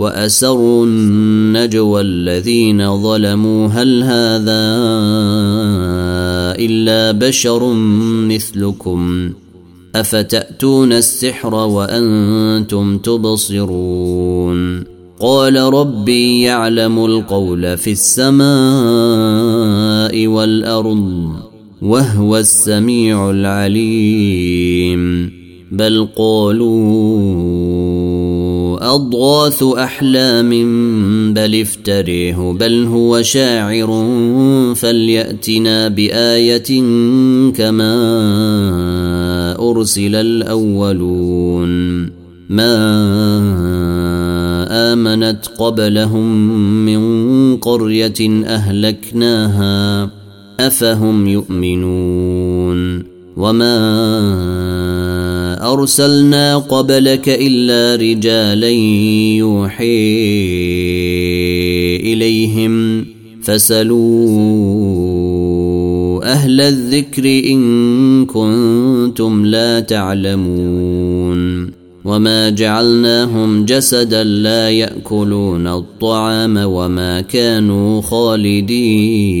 وأسروا النجوى الذين ظلموا. هل هذا إلا بشر مثلكم؟ أفتأتون السحر وأنتم تبصرون؟ قال ربي يعلم القول في السماء والأرض وهو السميع العليم. بل قالوا أضغاث أحلام بل افتريه بل هو شاعر فليأتنا بآية كما أرسل الأولون. ما آمنت قبلهم من قرية أهلكناها أفهم يؤمنون. وما أرسلنا قبلك إلا رجالا يوحي إليهم فسلوا أهل الذكر إن كنتم لا تعلمون وما جعلناهم جسدا لا يأكلون الطعام وما كانوا خالدين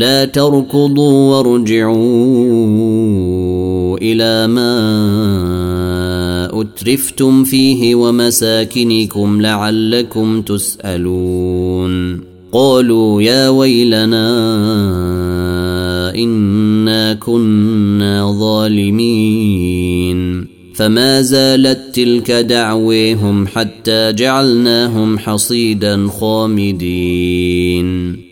لا تركضوا وارجعوا إلى ما أترفتم فيه ومساكنكم لعلكم تسألون. قالوا يا ويلنا إنا كنا ظالمين. فما زالت تلك دعويهم حتى جعلناهم حصيدا خامدين.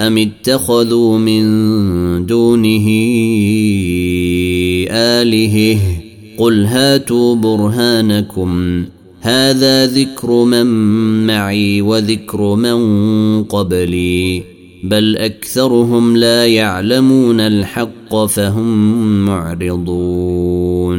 أم اتخذوا من دونه آلهه قل هاتوا برهانكم هذا ذكر من معي وذكر من قبلي بل أكثرهم لا يعلمون الحق فهم معرضون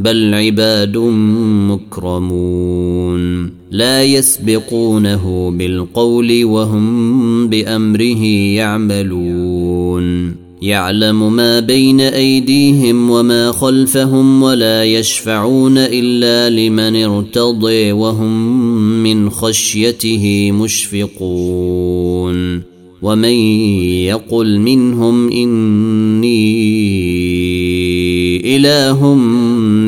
بل عباد مكرمون. لا يسبقونه بالقول وهم بأمره يعملون. يعلم ما بين أيديهم وما خلفهم ولا يشفعون إلا لمن ارتضي وهم من خشيته مشفقون. ومن يقل منهم إني إله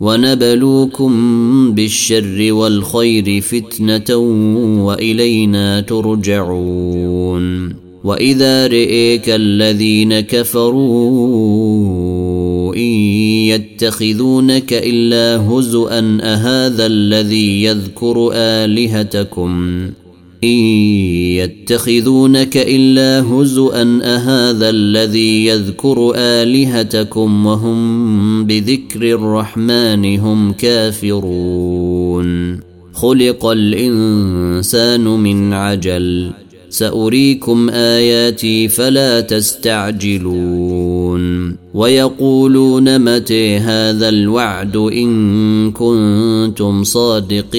ونبلوكم بالشر والخير فتنة وإلينا ترجعون. وإذا رئيك الذين كفروا إن يتخذونك إلا هزءا أهذا الذي يذكر آلهتكم؟ إن يتخذونك إلا هزؤا أهذا الذي يذكر آلهتكم وهم بذكر الرحمن هم كافرون. خلق الإنسان من عجل. سأريكم آياتي فلا تستعجلون. ويقولون متى هذا الوعد إن كنتم صادقين.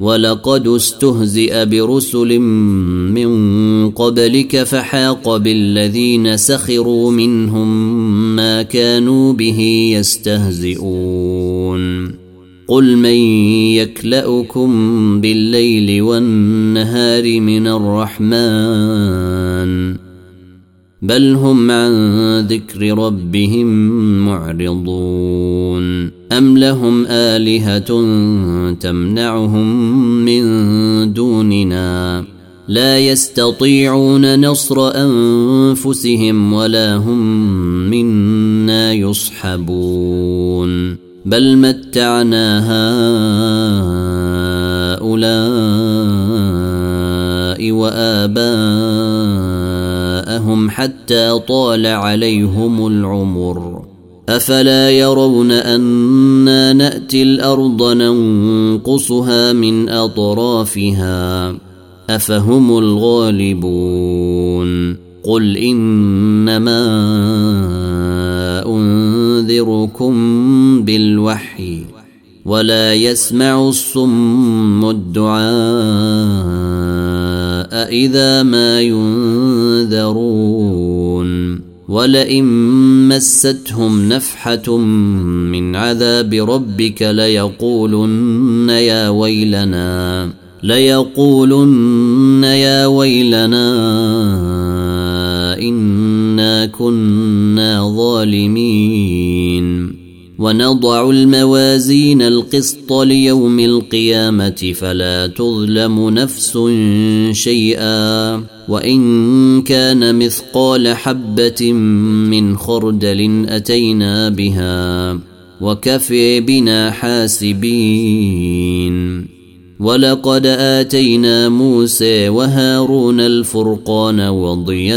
ولقد استهزئ برسل من قبلك فحاق بالذين سخروا منهم ما كانوا به يستهزئون. قل من يكلأكم بالليل والنهار من الرحمن؟ بل هم عن ذكر ربهم معرضون. أم لهم آلهة تمنعهم من دوننا؟ لا يستطيعون نصر أنفسهم ولا هم منا يصحبون. بل متعنا هؤلاء واباءهم حتى طال عليهم العمر افلا يرون أنا ناتي الأرض ننقصها من اطرافها افهم الغالبون قل انما انذركم بالوحي ولا يسمع الصم الدعاء اذا ما ينذرون ولئن مستهم نفحه من عذاب ربك ليقولن يا ويلنا ليقولن يا ويلنا انا كنا ظالمين. ونضع الموازين القسط ليوم القيامة فلا تظلم نفس شيئا وإن كان مثقال حبة من خردل أتينا بها وكفي بنا حاسبين. ولقد آتينا موسى وهارون الفرقان وضياء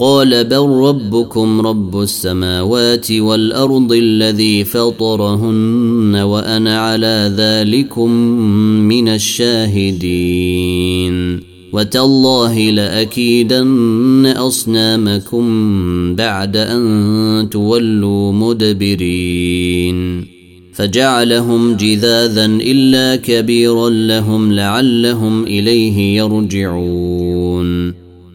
قال بل ربكم رب السماوات والأرض الذي فطرهن وأنا على ذلكم من الشاهدين. وتالله لأكيدن أصنامكم بعد أن تولوا مدبرين. فجعلهم جذاذا إلا كبيرا لهم لعلهم إليه يرجعون.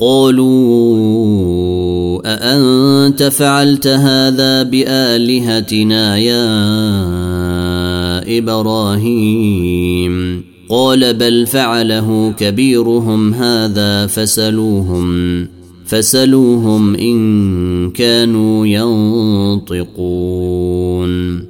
قالوا أأنت فعلت هذا بآلهتنا يا إبراهيم؟ قال بل فعله كبيرهم هذا فسلوهم فسلوهم إن كانوا ينطقون.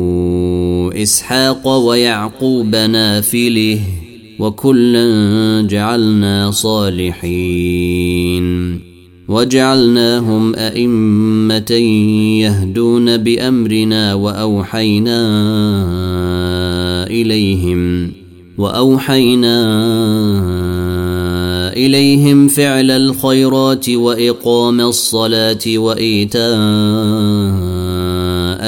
إسحاق ويعقوب نافله وكلا جعلنا صالحين وجعلناهم أئمة يهدون بأمرنا وأوحينا إليهم وأوحينا إليهم فعل الخيرات وإقام الصلاة وإيتاء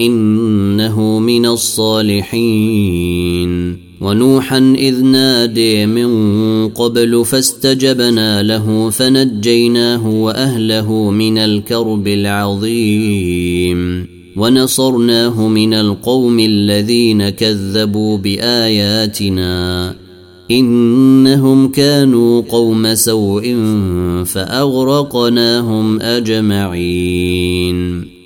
إنه من الصالحين. ونوحا إذ نادي من قبل فاستجبنا له فنجيناه وأهله من الكرب العظيم. ونصرناه من القوم الذين كذبوا بآياتنا. إنهم كانوا قوم سوء فأغرقناهم أجمعين.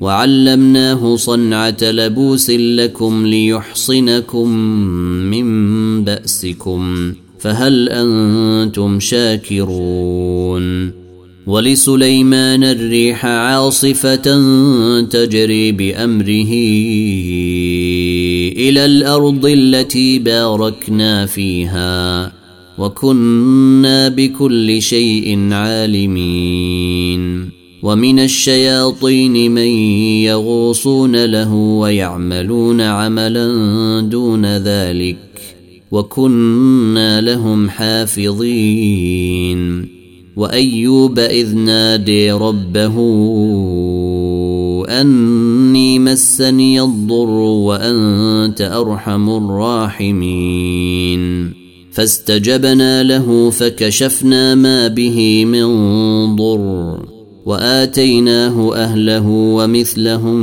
وعلمناه صنعة لبوس لكم ليحصنكم من بأسكم فهل أنتم شاكرون؟ ولسليمان الريح عاصفة تجري بأمره إلى الأرض التي باركنا فيها وكنا بكل شيء عالمين. ومن الشياطين من يغوصون له ويعملون عملا دون ذلك وكنا لهم حافظين. وأيوب إذ نادي ربه أني مسني الضر وأنت أرحم الراحمين. فاستجبنا له فكشفنا ما به من ضر. وآتيناه أهله ومثلهم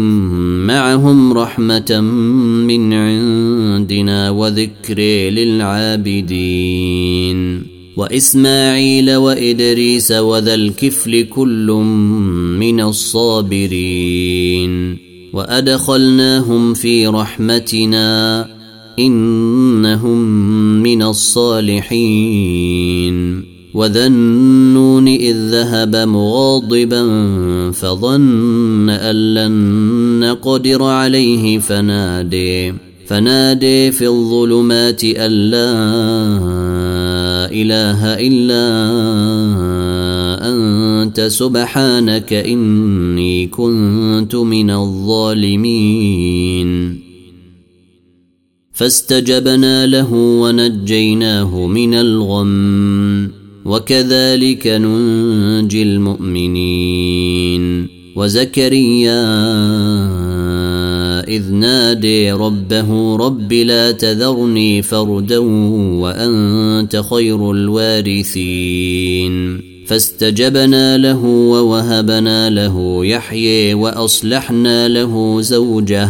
معهم رحمة من عندنا وذكر للعابدين. وإسماعيل وإدريس وذا الكفل كل من الصابرين. وأدخلناهم في رحمتنا إنهم من الصالحين. وذا النون إذ ذهب مغاضبا فظن أن لن نقدر عليه فنادي فنادي في الظلمات أن لا إله إلا أنت سبحانك إني كنت من الظالمين. فاستجبنا له ونجيناه من الغم. وكذلك ننجي المؤمنين. وزكريا إذ نادي ربه رب لا تذرني فردا وأنت خير الوارثين. فاستجبنا له ووهبنا له يحيي وأصلحنا له زوجه.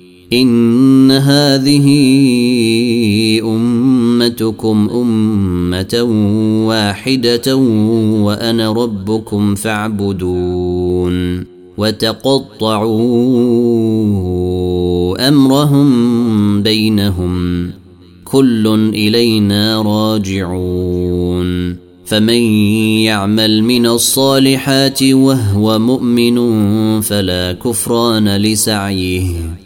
إن هذه أمتكم أمة واحدة وأنا ربكم فاعبدون وتقطعوا أمرهم بينهم كل إلينا راجعون فمن يعمل من الصالحات وهو مؤمن فلا كفران لسعيه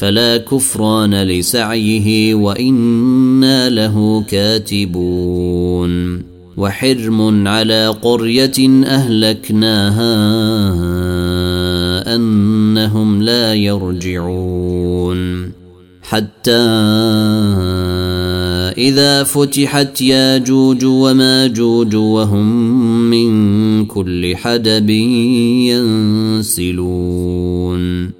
فلا كفران لسعيه وإنا له كاتبون وحرم على قرية أهلكناها أنهم لا يرجعون حتى إذا فتحت ياجوج وماجوج وهم من كل حدب ينسلون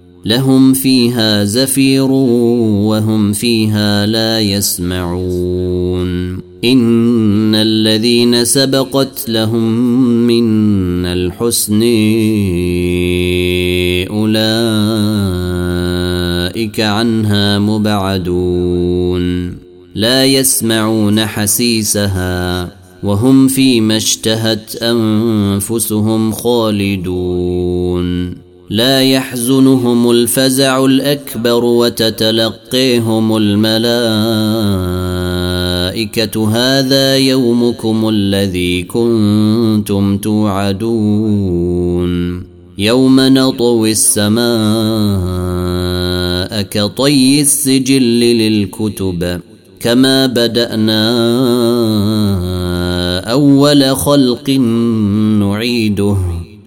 لهم فيها زفير وهم فيها لا يسمعون. إن الذين سبقت لهم من الحسن أولئك عنها مبعدون. لا يسمعون حسيسها وهم فيما اشتهت أنفسهم خالدون. لا يحزنهم الفزع الأكبر وتتلقيهم الملائكة. هذا يومكم الذي كنتم توعدون. يوم نطوي السماء كطي السجل للكتب. كما بدأنا أول خلق نعيده.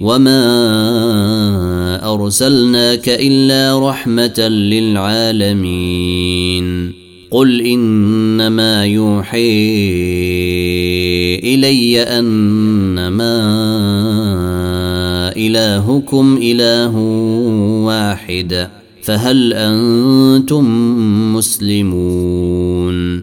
وما أرسلناك إلا رحمة للعالمين قل إنما يوحي إلي أنما إلهكم إله واحد فهل أنتم مسلمون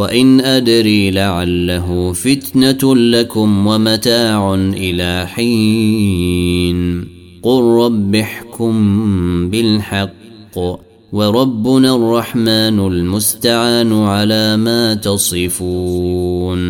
وإن أدري لعله فتنة لكم ومتاع إلى حين. قل رب احكم بالحق وربنا الرحمن المستعان على ما تصفون.